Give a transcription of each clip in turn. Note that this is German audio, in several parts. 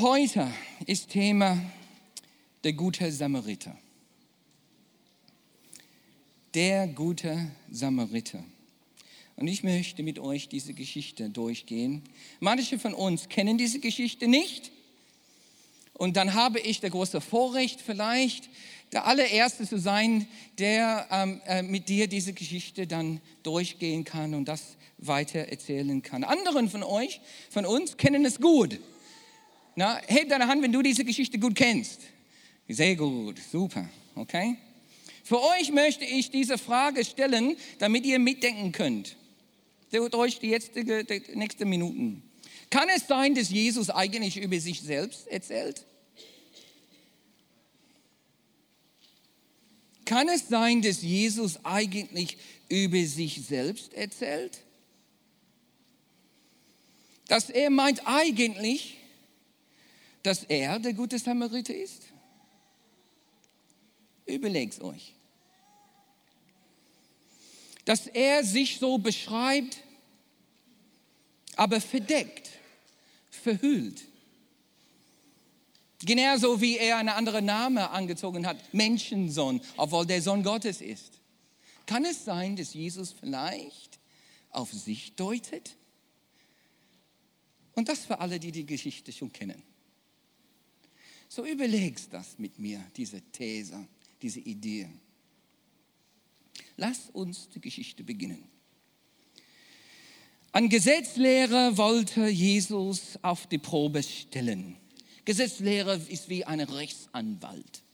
Heute ist Thema der gute Samariter. Der gute Samariter. Und ich möchte mit euch diese Geschichte durchgehen. Manche von uns kennen diese Geschichte nicht. Und dann habe ich der große Vorrecht, vielleicht der allererste zu sein, der ähm, äh, mit dir diese Geschichte dann durchgehen kann und das weiter erzählen kann. Anderen von euch, von uns, kennen es gut. Na, heb deine Hand, wenn du diese Geschichte gut kennst. Sehr gut, super, okay? Für euch möchte ich diese Frage stellen, damit ihr mitdenken könnt. Durch die jetzt, die nächsten Minuten. Kann es sein, dass Jesus eigentlich über sich selbst erzählt? Kann es sein, dass Jesus eigentlich über sich selbst erzählt? Dass er meint eigentlich, dass er der gute Samariter ist? Überlegt euch. Dass er sich so beschreibt, aber verdeckt, verhüllt. Genauso wie er einen anderen Namen angezogen hat, Menschensohn, obwohl der Sohn Gottes ist. Kann es sein, dass Jesus vielleicht auf sich deutet? Und das für alle, die die Geschichte schon kennen. So überlegst das mit mir, diese These, diese Idee. Lass uns die Geschichte beginnen. Ein Gesetzlehrer wollte Jesus auf die Probe stellen. Gesetzlehrer ist wie ein Rechtsanwalt.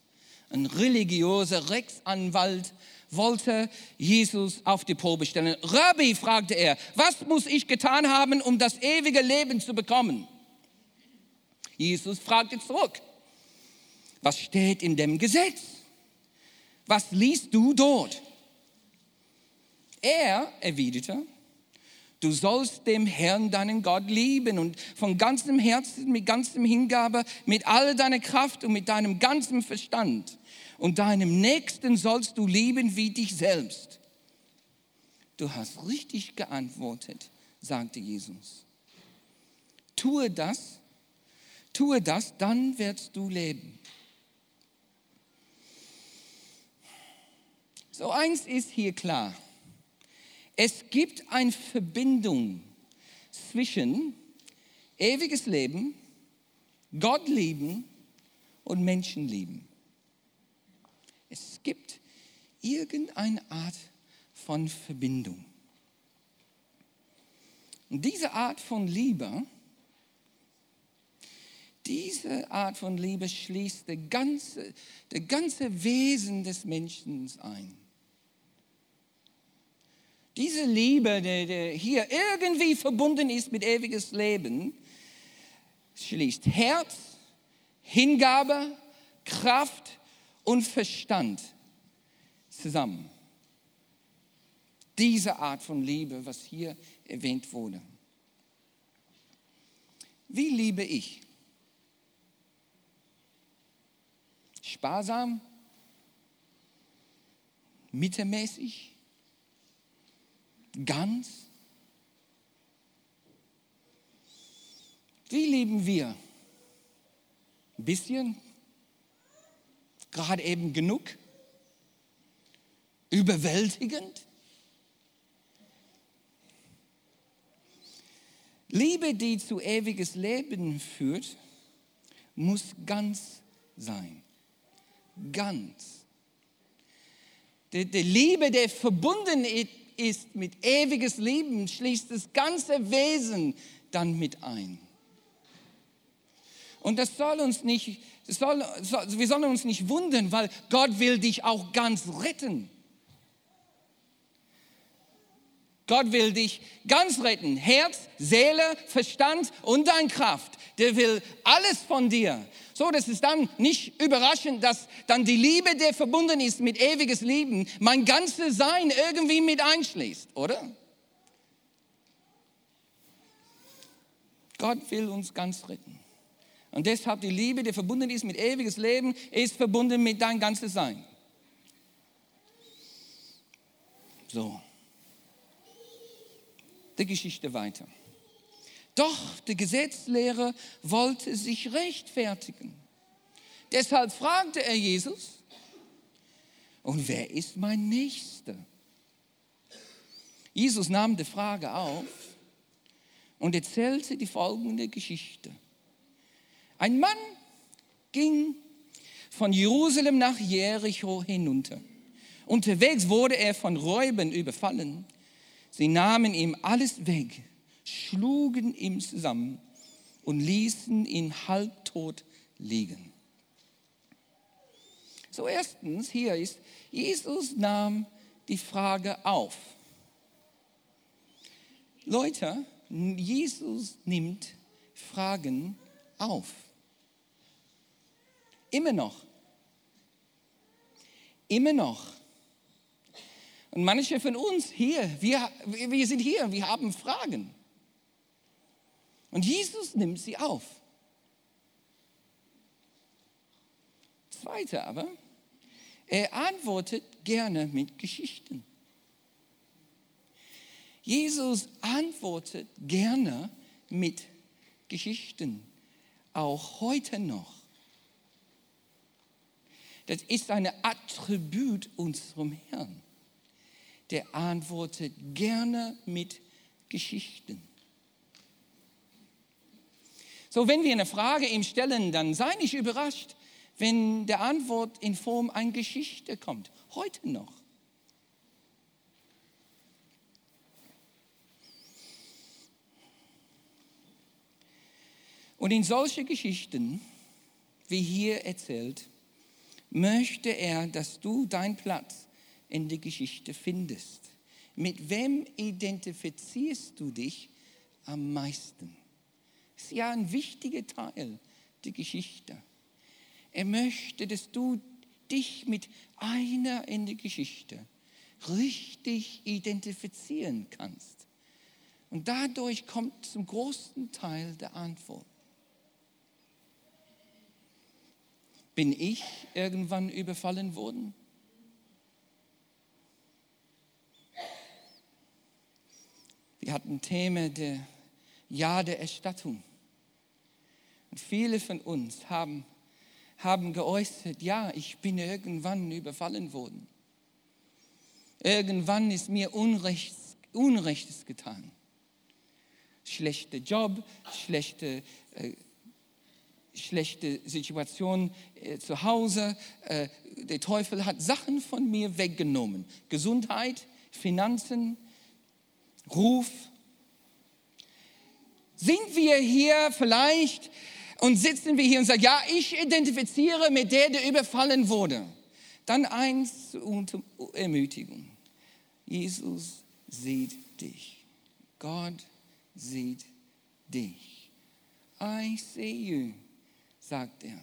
Ein religiöser Rechtsanwalt wollte Jesus auf die Probe stellen. Rabbi, fragte er, was muss ich getan haben, um das ewige Leben zu bekommen? Jesus fragte zurück, was steht in dem Gesetz? Was liest du dort? Er erwiderte, Du sollst dem Herrn, deinen Gott, lieben und von ganzem Herzen, mit ganzem Hingabe, mit all deiner Kraft und mit deinem ganzen Verstand. Und deinem Nächsten sollst du lieben wie dich selbst. Du hast richtig geantwortet, sagte Jesus. Tue das, tue das, dann wirst du leben. So eins ist hier klar. Es gibt eine Verbindung zwischen ewiges Leben, Gott lieben und Menschen lieben. Es gibt irgendeine Art von Verbindung. Und diese Art von Liebe, diese Art von Liebe schließt das ganze, das ganze Wesen des Menschen ein. Diese Liebe, die, hier irgendwie verbunden ist mit ewiges Leben, schließt Herz, Hingabe, Kraft und Verstand zusammen. Diese Art von Liebe, was hier erwähnt wurde. Wie liebe ich? Sparsam? Mittelmäßig? Ganz? Wie lieben wir? Ein bisschen? Gerade eben genug? Überwältigend? Liebe, die zu ewiges Leben führt, muss ganz sein. Ganz. Die, die Liebe, die verbunden ist ist mit ewiges Leben, schließt das ganze Wesen dann mit ein. Und das soll uns nicht, das soll, wir sollen uns nicht wundern, weil Gott will dich auch ganz retten. Gott will dich ganz retten. Herz, Seele, Verstand und dein Kraft. Der will alles von dir. So, das ist dann nicht überraschend, dass dann die Liebe, der verbunden ist mit ewiges Leben, mein ganzes Sein irgendwie mit einschließt, oder? Gott will uns ganz retten. Und deshalb die Liebe, die verbunden ist mit ewiges Leben, ist verbunden mit dein ganzes Sein. So die Geschichte weiter. Doch der Gesetzlehrer wollte sich rechtfertigen. Deshalb fragte er Jesus, und wer ist mein Nächster? Jesus nahm die Frage auf und erzählte die folgende Geschichte. Ein Mann ging von Jerusalem nach Jericho hinunter. Unterwegs wurde er von Räubern überfallen. Sie nahmen ihm alles weg, schlugen ihn zusammen und ließen ihn halbtot liegen. So erstens, hier ist, Jesus nahm die Frage auf. Leute, Jesus nimmt Fragen auf. Immer noch. Immer noch. Und manche von uns hier, wir, wir sind hier, wir haben Fragen. Und Jesus nimmt sie auf. Zweite aber, er antwortet gerne mit Geschichten. Jesus antwortet gerne mit Geschichten, auch heute noch. Das ist ein Attribut unserem Herrn. Der antwortet gerne mit Geschichten. So, wenn wir eine Frage ihm stellen, dann sei nicht überrascht, wenn der Antwort in Form einer Geschichte kommt. Heute noch. Und in solche Geschichten, wie hier erzählt, möchte er, dass du deinen Platz in der Geschichte findest. Mit wem identifizierst du dich am meisten? Ist ja ein wichtiger Teil der Geschichte. Er möchte, dass du dich mit einer in der Geschichte richtig identifizieren kannst. Und dadurch kommt zum großen Teil der Antwort. Bin ich irgendwann überfallen worden? Wir hatten Thema der Jahr der Erstattung. Und viele von uns haben, haben geäußert, ja, ich bin irgendwann überfallen worden. Irgendwann ist mir Unrechts, Unrechtes getan. Schlechter Job, schlechte äh, schlechte Situation äh, zu Hause. Äh, der Teufel hat Sachen von mir weggenommen. Gesundheit, Finanzen, Ruf. Sind wir hier vielleicht und sitzen wir hier und sagen, ja, ich identifiziere mit der, der überfallen wurde. Dann eins zur Ermutigung. Jesus sieht dich. Gott sieht dich. I see you sagt er.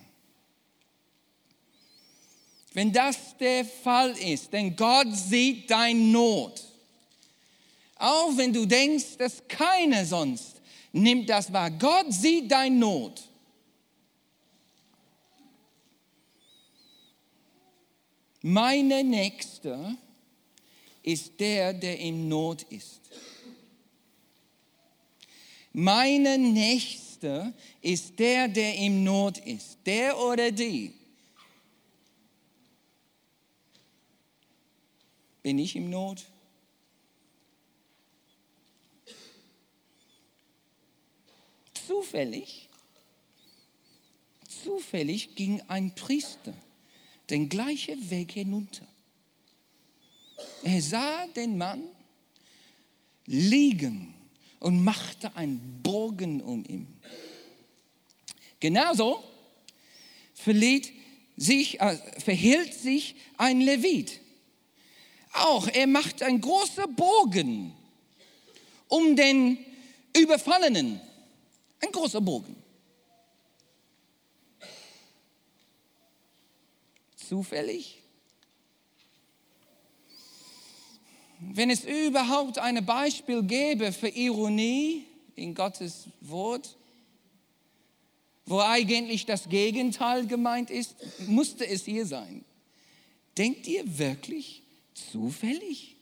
Wenn das der Fall ist, denn Gott sieht dein Not. Auch wenn du denkst, dass keiner sonst nimmt das wahr. Gott sieht dein Not. Meine Nächste ist der, der in Not ist. Meine Nächste ist der, der im Not ist. Der oder die. Bin ich im Not? Zufällig, zufällig ging ein Priester den gleichen Weg hinunter. Er sah den Mann liegen und machte einen Bogen um ihn. Genauso verhielt sich, äh, verhielt sich ein Levit. Auch er macht einen großen Bogen um den Überfallenen. Ein großer Bogen. Zufällig? Wenn es überhaupt ein Beispiel gäbe für Ironie in Gottes Wort, wo eigentlich das Gegenteil gemeint ist, musste es hier sein. Denkt ihr wirklich zufällig?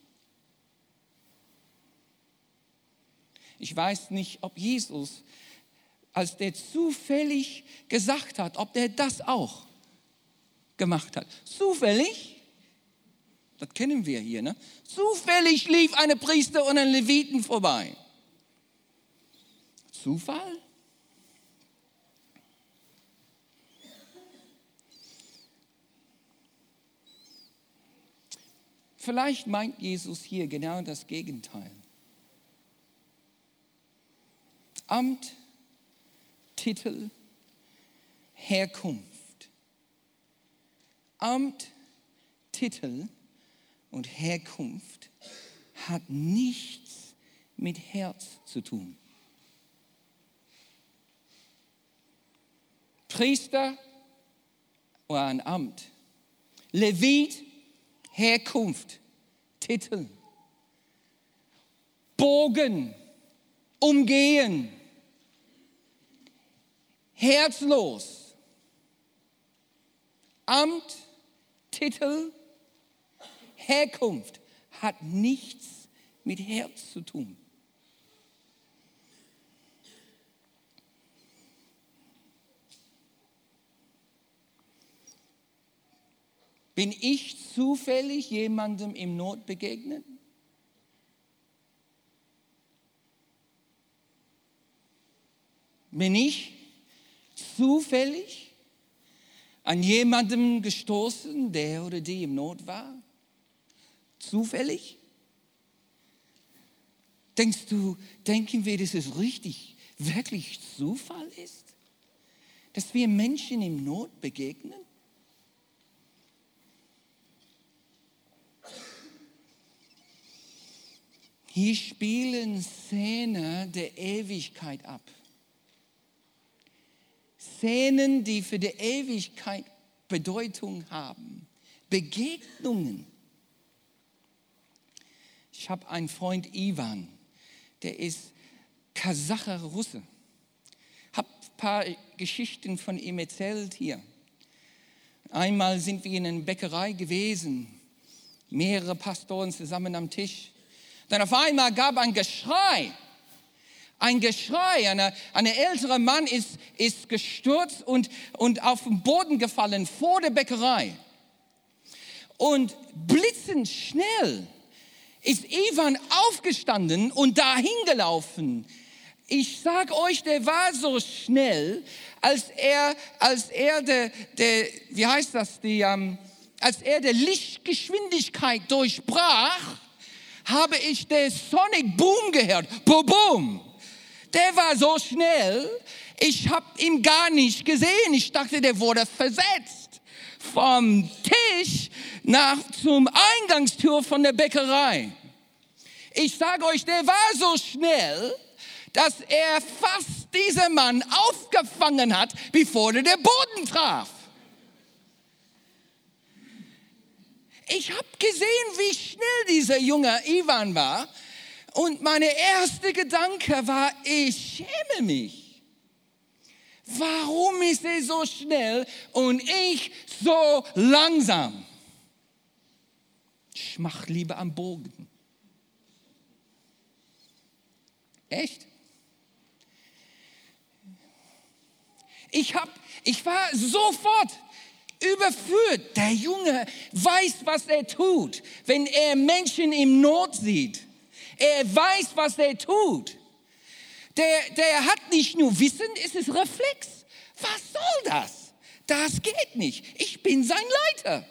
Ich weiß nicht, ob Jesus, als der zufällig gesagt hat, ob der das auch gemacht hat. Zufällig? Das kennen wir hier, ne? Zufällig lief eine Priester und ein Leviten vorbei. Zufall? Vielleicht meint Jesus hier genau das Gegenteil. Amt, Titel, Herkunft. Amt, Titel und Herkunft hat nichts mit Herz zu tun. Priester oder ein Amt. Levit, Herkunft, Titel. Bogen, umgehen, herzlos. Amt, Titel, Herkunft hat nichts mit Herz zu tun. Bin ich zufällig jemandem im Not begegnet? Bin ich zufällig an jemandem gestoßen, der oder die im Not war? Zufällig? Denkst du, denken wir, dass es richtig, wirklich Zufall ist? Dass wir Menschen im Not begegnen? Hier spielen Szenen der Ewigkeit ab. Szenen, die für die Ewigkeit Bedeutung haben. Begegnungen. Ich habe einen Freund Ivan, der ist Kasacher Russe. Habe ein paar Geschichten von ihm erzählt hier. Einmal sind wir in einer Bäckerei gewesen, mehrere Pastoren zusammen am Tisch. Dann auf einmal gab ein Geschrei. Ein Geschrei. Ein eine ältere Mann ist, ist gestürzt und, und auf den Boden gefallen vor der Bäckerei. Und blitzend schnell ist Ivan aufgestanden und dahin gelaufen. Ich sag euch, der war so schnell, als er, als er der, der wie heißt das, die, ähm, als er der Lichtgeschwindigkeit durchbrach, habe ich den Sonic Boom gehört. Boom, boom. Der war so schnell, ich habe ihn gar nicht gesehen. Ich dachte, der wurde versetzt vom Tisch nach zum Eingangstür von der Bäckerei. Ich sage euch, der war so schnell, dass er fast diesen Mann aufgefangen hat, bevor er den Boden traf. ich habe gesehen, wie schnell dieser junge Ivan war. Und mein erster Gedanke war, ich schäme mich. Warum ist er so schnell und ich so langsam? Ich mach lieber am Bogen. Echt? Ich, hab, ich war sofort überführt. Der Junge weiß, was er tut, wenn er Menschen im Not sieht. Er weiß, was er tut. Der, der hat nicht nur Wissen, es ist Reflex. Was soll das? Das geht nicht. Ich bin sein Leiter.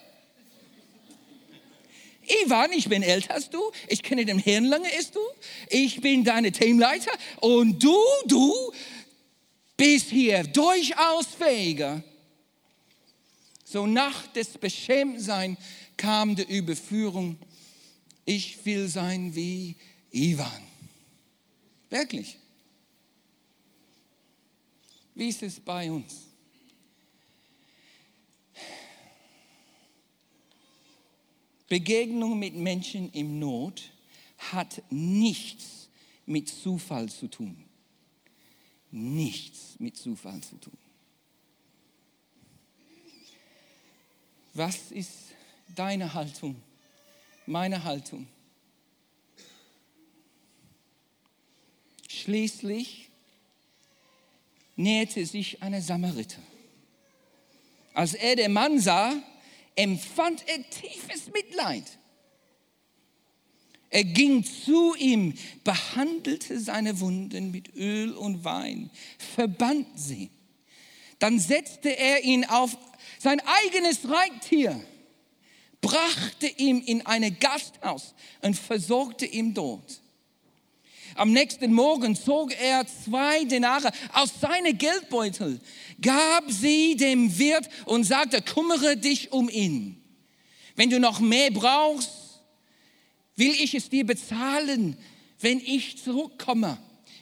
Ivan, ich bin älter als du, ich kenne den Herrn lange als du, ich bin deine Teamleiter und du, du bist hier durchaus fähiger, so nach des Beschämtsein kam die Überführung, ich will sein wie Ivan. Wirklich. Wie ist es bei uns? Begegnung mit Menschen im Not hat nichts mit Zufall zu tun. Nichts mit Zufall zu tun. Was ist deine Haltung? Meine Haltung? Schließlich näherte sich eine Samariter. Als er den Mann sah, empfand er tiefes Mitleid. Er ging zu ihm, behandelte seine Wunden mit Öl und Wein, verband sie. Dann setzte er ihn auf sein eigenes Reittier, brachte ihn in ein Gasthaus und versorgte ihn dort. Am nächsten Morgen zog er zwei Denare aus seinem Geldbeutel, gab sie dem Wirt und sagte, kümmere dich um ihn. Wenn du noch mehr brauchst, will ich es dir bezahlen, wenn ich zurückkomme.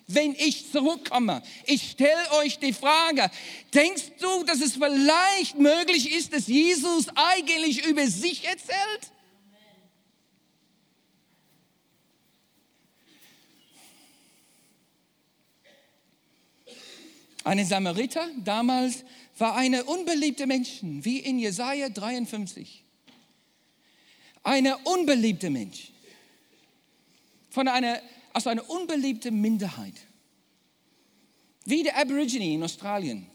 Wenn ich zurückkomme. Ich stelle euch die Frage, denkst du, dass es vielleicht möglich ist, dass Jesus eigentlich über sich erzählt? Eine Samariter damals war eine unbeliebte Menschen, wie in Jesaja 53. Eine unbeliebte Mensch. Von einer, aus einer unbeliebten Minderheit. Wie der Aborigine in Australien.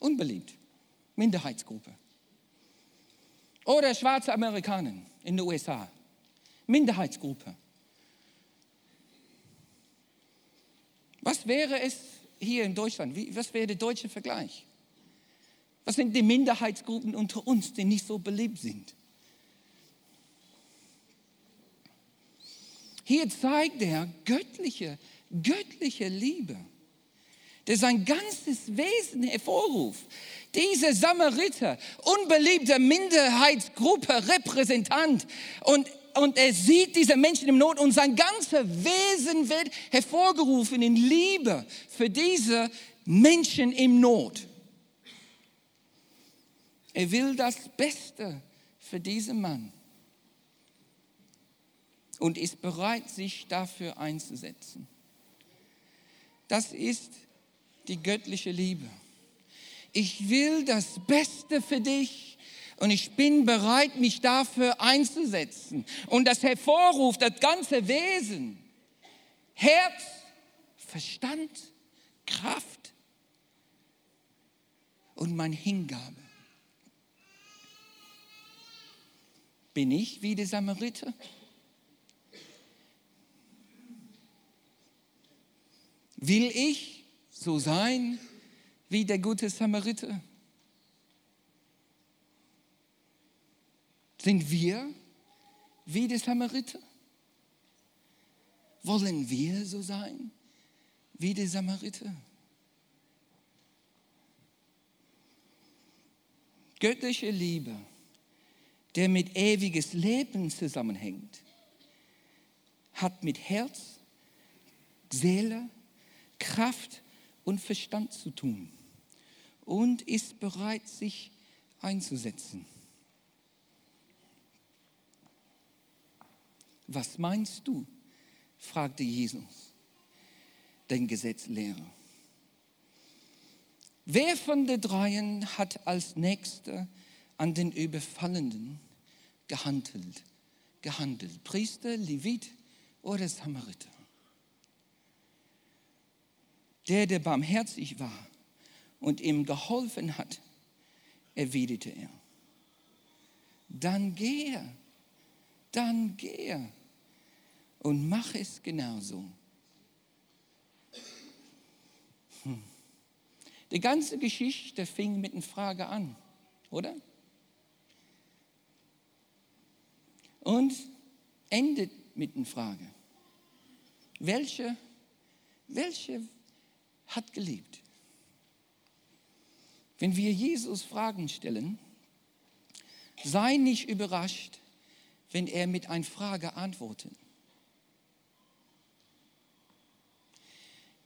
Unbeliebt. Minderheitsgruppe. Oder schwarze Amerikaner in den USA. Minderheitsgruppe. Was wäre es, hier in Deutschland, wie, was wäre der deutsche Vergleich? Was sind die Minderheitsgruppen unter uns, die nicht so beliebt sind? Hier zeigt er göttliche, göttliche Liebe, der sein ganzes Wesen hervorruft. Diese Samariter, unbeliebte Minderheitsgruppe, Repräsentant und und er sieht diese Menschen im Not und sein ganzes Wesen wird hervorgerufen in Liebe für diese Menschen im Not. Er will das Beste für diesen Mann und ist bereit, sich dafür einzusetzen. Das ist die göttliche Liebe. Ich will das Beste für dich und ich bin bereit, mich dafür einzusetzen. Und das hervorruft das ganze Wesen. Herz, Verstand, Kraft und meine Hingabe. Bin ich wie der Samariter? Will ich so sein wie der gute Samariter? Sind wir wie die Samariter? Wollen wir so sein wie die Samariter? Göttliche Liebe, der mit ewiges Leben zusammenhängt, hat mit Herz, Seele, Kraft und Verstand zu tun und ist bereit, sich einzusetzen. Was meinst du? fragte Jesus, den Gesetzlehrer. Wer von den dreien hat als Nächster an den Überfallenden gehandelt? gehandelt? Priester, Levit oder Samariter? Der, der barmherzig war und ihm geholfen hat, erwiderte er. Dann gehe, dann gehe und mach es genauso. Hm. Die ganze Geschichte fing mit einer Frage an, oder? Und endet mit einer Frage. Welche, welche hat geliebt? Wenn wir Jesus Fragen stellen, sei nicht überrascht, wenn er mit einer Frage antwortet.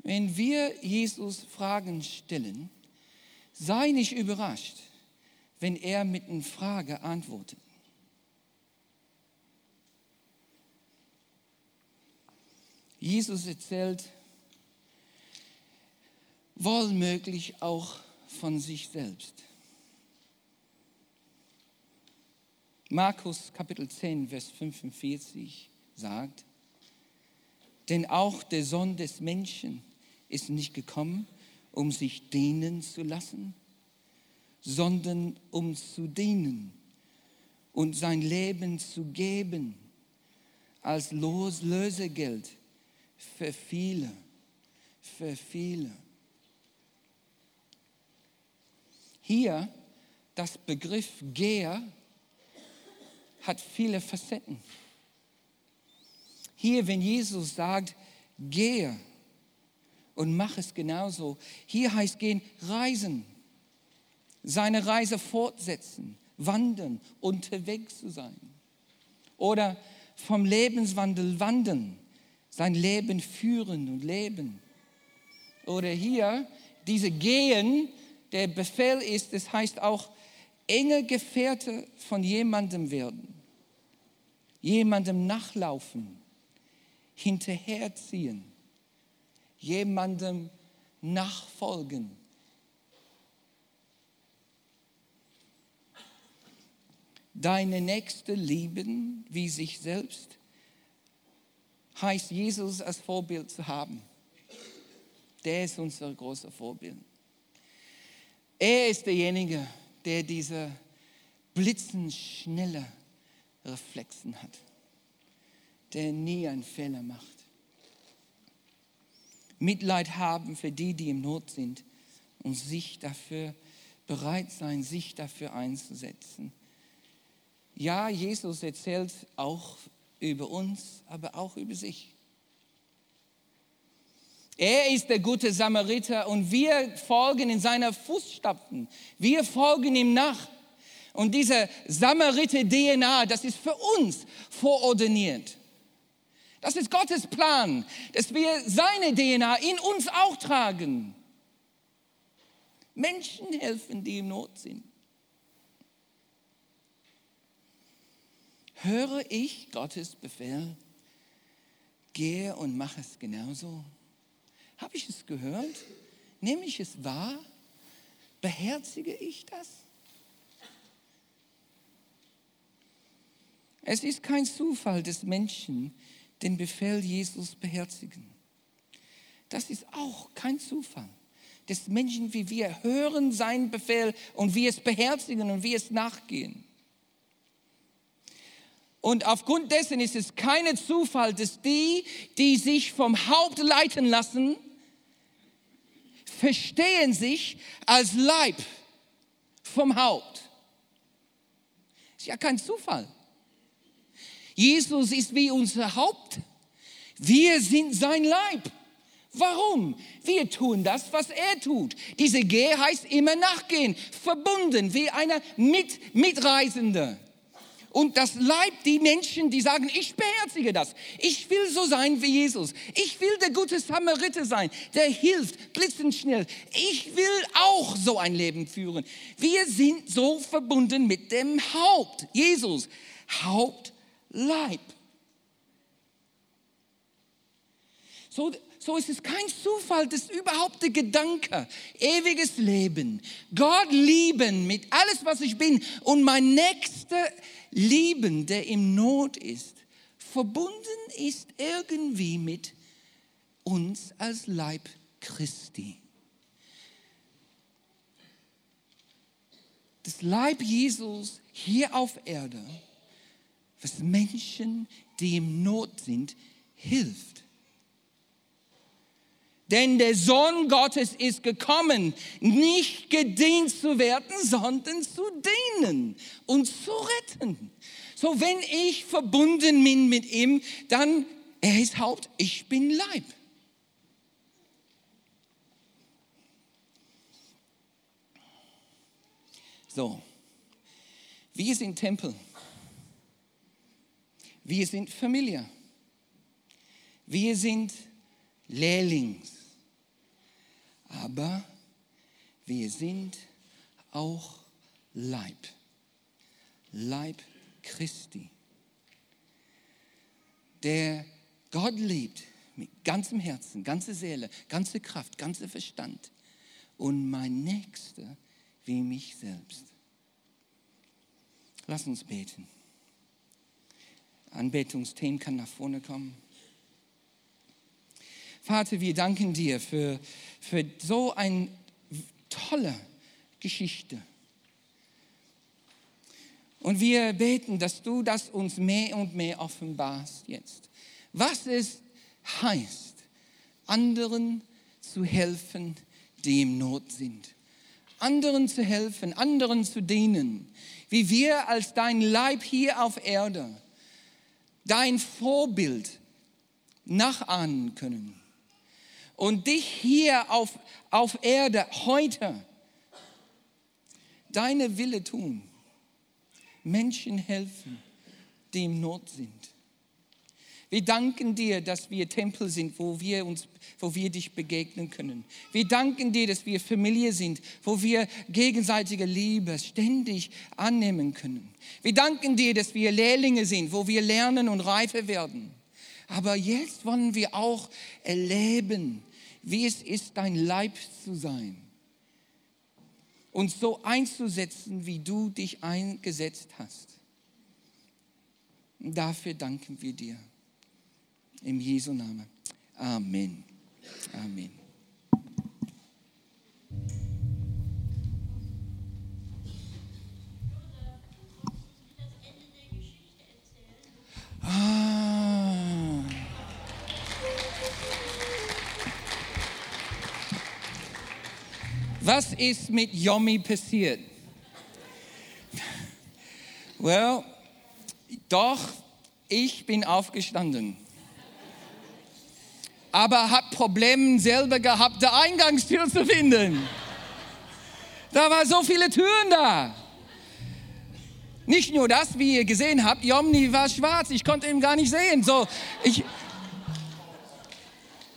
Wenn wir Jesus Fragen stellen, sei nicht überrascht, wenn er mit einer Frage antwortet. Jesus erzählt wohlmöglich auch von sich selbst. Markus Kapitel 10, Vers 45 sagt, denn auch der Sohn des Menschen ist nicht gekommen, um sich dienen zu lassen, sondern um zu dienen und sein Leben zu geben als Lösegeld für viele, für viele. Hier, das Begriff Geher hat viele Facetten. Hier, wenn Jesus sagt, gehe und mach es genauso. Hier heißt gehen, reisen, seine Reise fortsetzen, wandern, unterwegs zu sein. Oder vom Lebenswandel wandern, sein Leben führen und leben. Oder hier, diese Gehen, der Befehl ist, das heißt auch enge Gefährte von jemandem werden, jemandem nachlaufen, hinterherziehen, jemandem nachfolgen. Deine Nächste lieben wie sich selbst heißt Jesus als Vorbild zu haben. Der ist unser großer Vorbild. Er ist derjenige, der diese blitzenschnelle Reflexen hat, der nie einen Fehler macht. Mitleid haben für die, die im Not sind und sich dafür bereit sein, sich dafür einzusetzen. Ja, Jesus erzählt auch über uns, aber auch über sich. Er ist der gute Samariter und wir folgen in seiner Fußstapfen. Wir folgen ihm nach. Und diese Samariter-DNA, das ist für uns vorordiniert. Das ist Gottes Plan, dass wir seine DNA in uns auch tragen. Menschen helfen, die in Not sind. Höre ich Gottes Befehl, gehe und mache es genauso? Habe ich es gehört? Nehme ich es wahr? Beherzige ich das? Es ist kein Zufall, dass Menschen den Befehl Jesus beherzigen. Das ist auch kein Zufall, dass Menschen wie wir hören seinen Befehl und wir es beherzigen und wir es nachgehen. Und aufgrund dessen ist es kein Zufall, dass die, die sich vom Haupt leiten lassen, verstehen sich als Leib vom Haupt. Ist ja kein Zufall. Jesus ist wie unser Haupt. Wir sind sein Leib. Warum? Wir tun das, was er tut. Diese Geh heißt immer nachgehen, verbunden wie einer Mit Mitreisende. Und das Leib, die Menschen, die sagen, ich beherzige das. Ich will so sein wie Jesus. Ich will der gute Samariter sein, der hilft, blitzend schnell. Ich will auch so ein Leben führen. Wir sind so verbunden mit dem Haupt, Jesus. Haupt, Leib. So, so ist es kein Zufall, dass überhaupt der Gedanke, ewiges Leben, Gott lieben mit alles, was ich bin und mein Nächster lieben, der im Not ist, verbunden ist irgendwie mit uns als Leib Christi. Das Leib Jesus hier auf Erde, was Menschen, die im Not sind, hilft. Denn der Sohn Gottes ist gekommen, nicht gedient zu werden, sondern zu dienen und zu retten. So, wenn ich verbunden bin mit ihm, dann er ist Haupt, ich bin Leib. So, wir sind Tempel. Wir sind Familie. Wir sind Lehrlings. Aber wir sind auch Leib. Leib Christi. Der Gott liebt mit ganzem Herzen, ganze Seele, ganze Kraft, ganzer Verstand und mein Nächster wie mich selbst. Lass uns beten. Anbetungsteam kann nach vorne kommen. Vater, wir danken dir für, für so eine tolle Geschichte. Und wir beten, dass du das uns mehr und mehr offenbarst jetzt. Was es heißt, anderen zu helfen, die im Not sind. Anderen zu helfen, anderen zu dienen. Wie wir als dein Leib hier auf Erde dein Vorbild nachahmen können. Und dich hier auf, auf Erde heute deine Wille tun Menschen helfen, die im Not sind. Wir danken dir, dass wir Tempel sind, wo wir, uns, wo wir dich begegnen können. Wir danken dir, dass wir Familie sind, wo wir gegenseitige Liebe ständig annehmen können. Wir danken dir, dass wir Lehrlinge sind, wo wir lernen und reife werden. Aber jetzt wollen wir auch erleben, wie es ist, dein Leib zu sein uns so einzusetzen, wie du dich eingesetzt hast. Und dafür danken wir dir. Im Jesu Namen. Amen. Amen. Ah. Was ist mit Yomi passiert? Well, doch, ich bin aufgestanden. Aber habe Probleme selber gehabt, die Eingangstür zu finden. Da waren so viele Türen da. Nicht nur das, wie ihr gesehen habt, Jomni war schwarz, ich konnte ihn gar nicht sehen. So, ich,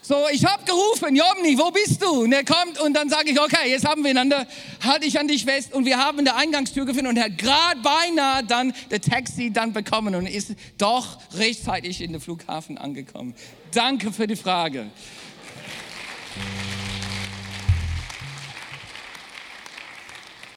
so, ich habe gerufen, Jomni, wo bist du? Und er kommt und dann sage ich, okay, jetzt haben wir einander, halte ich an dich fest und wir haben eine Eingangstür gefunden und er hat gerade beinahe dann der Taxi dann bekommen und ist doch rechtzeitig in den Flughafen angekommen. Danke für die Frage.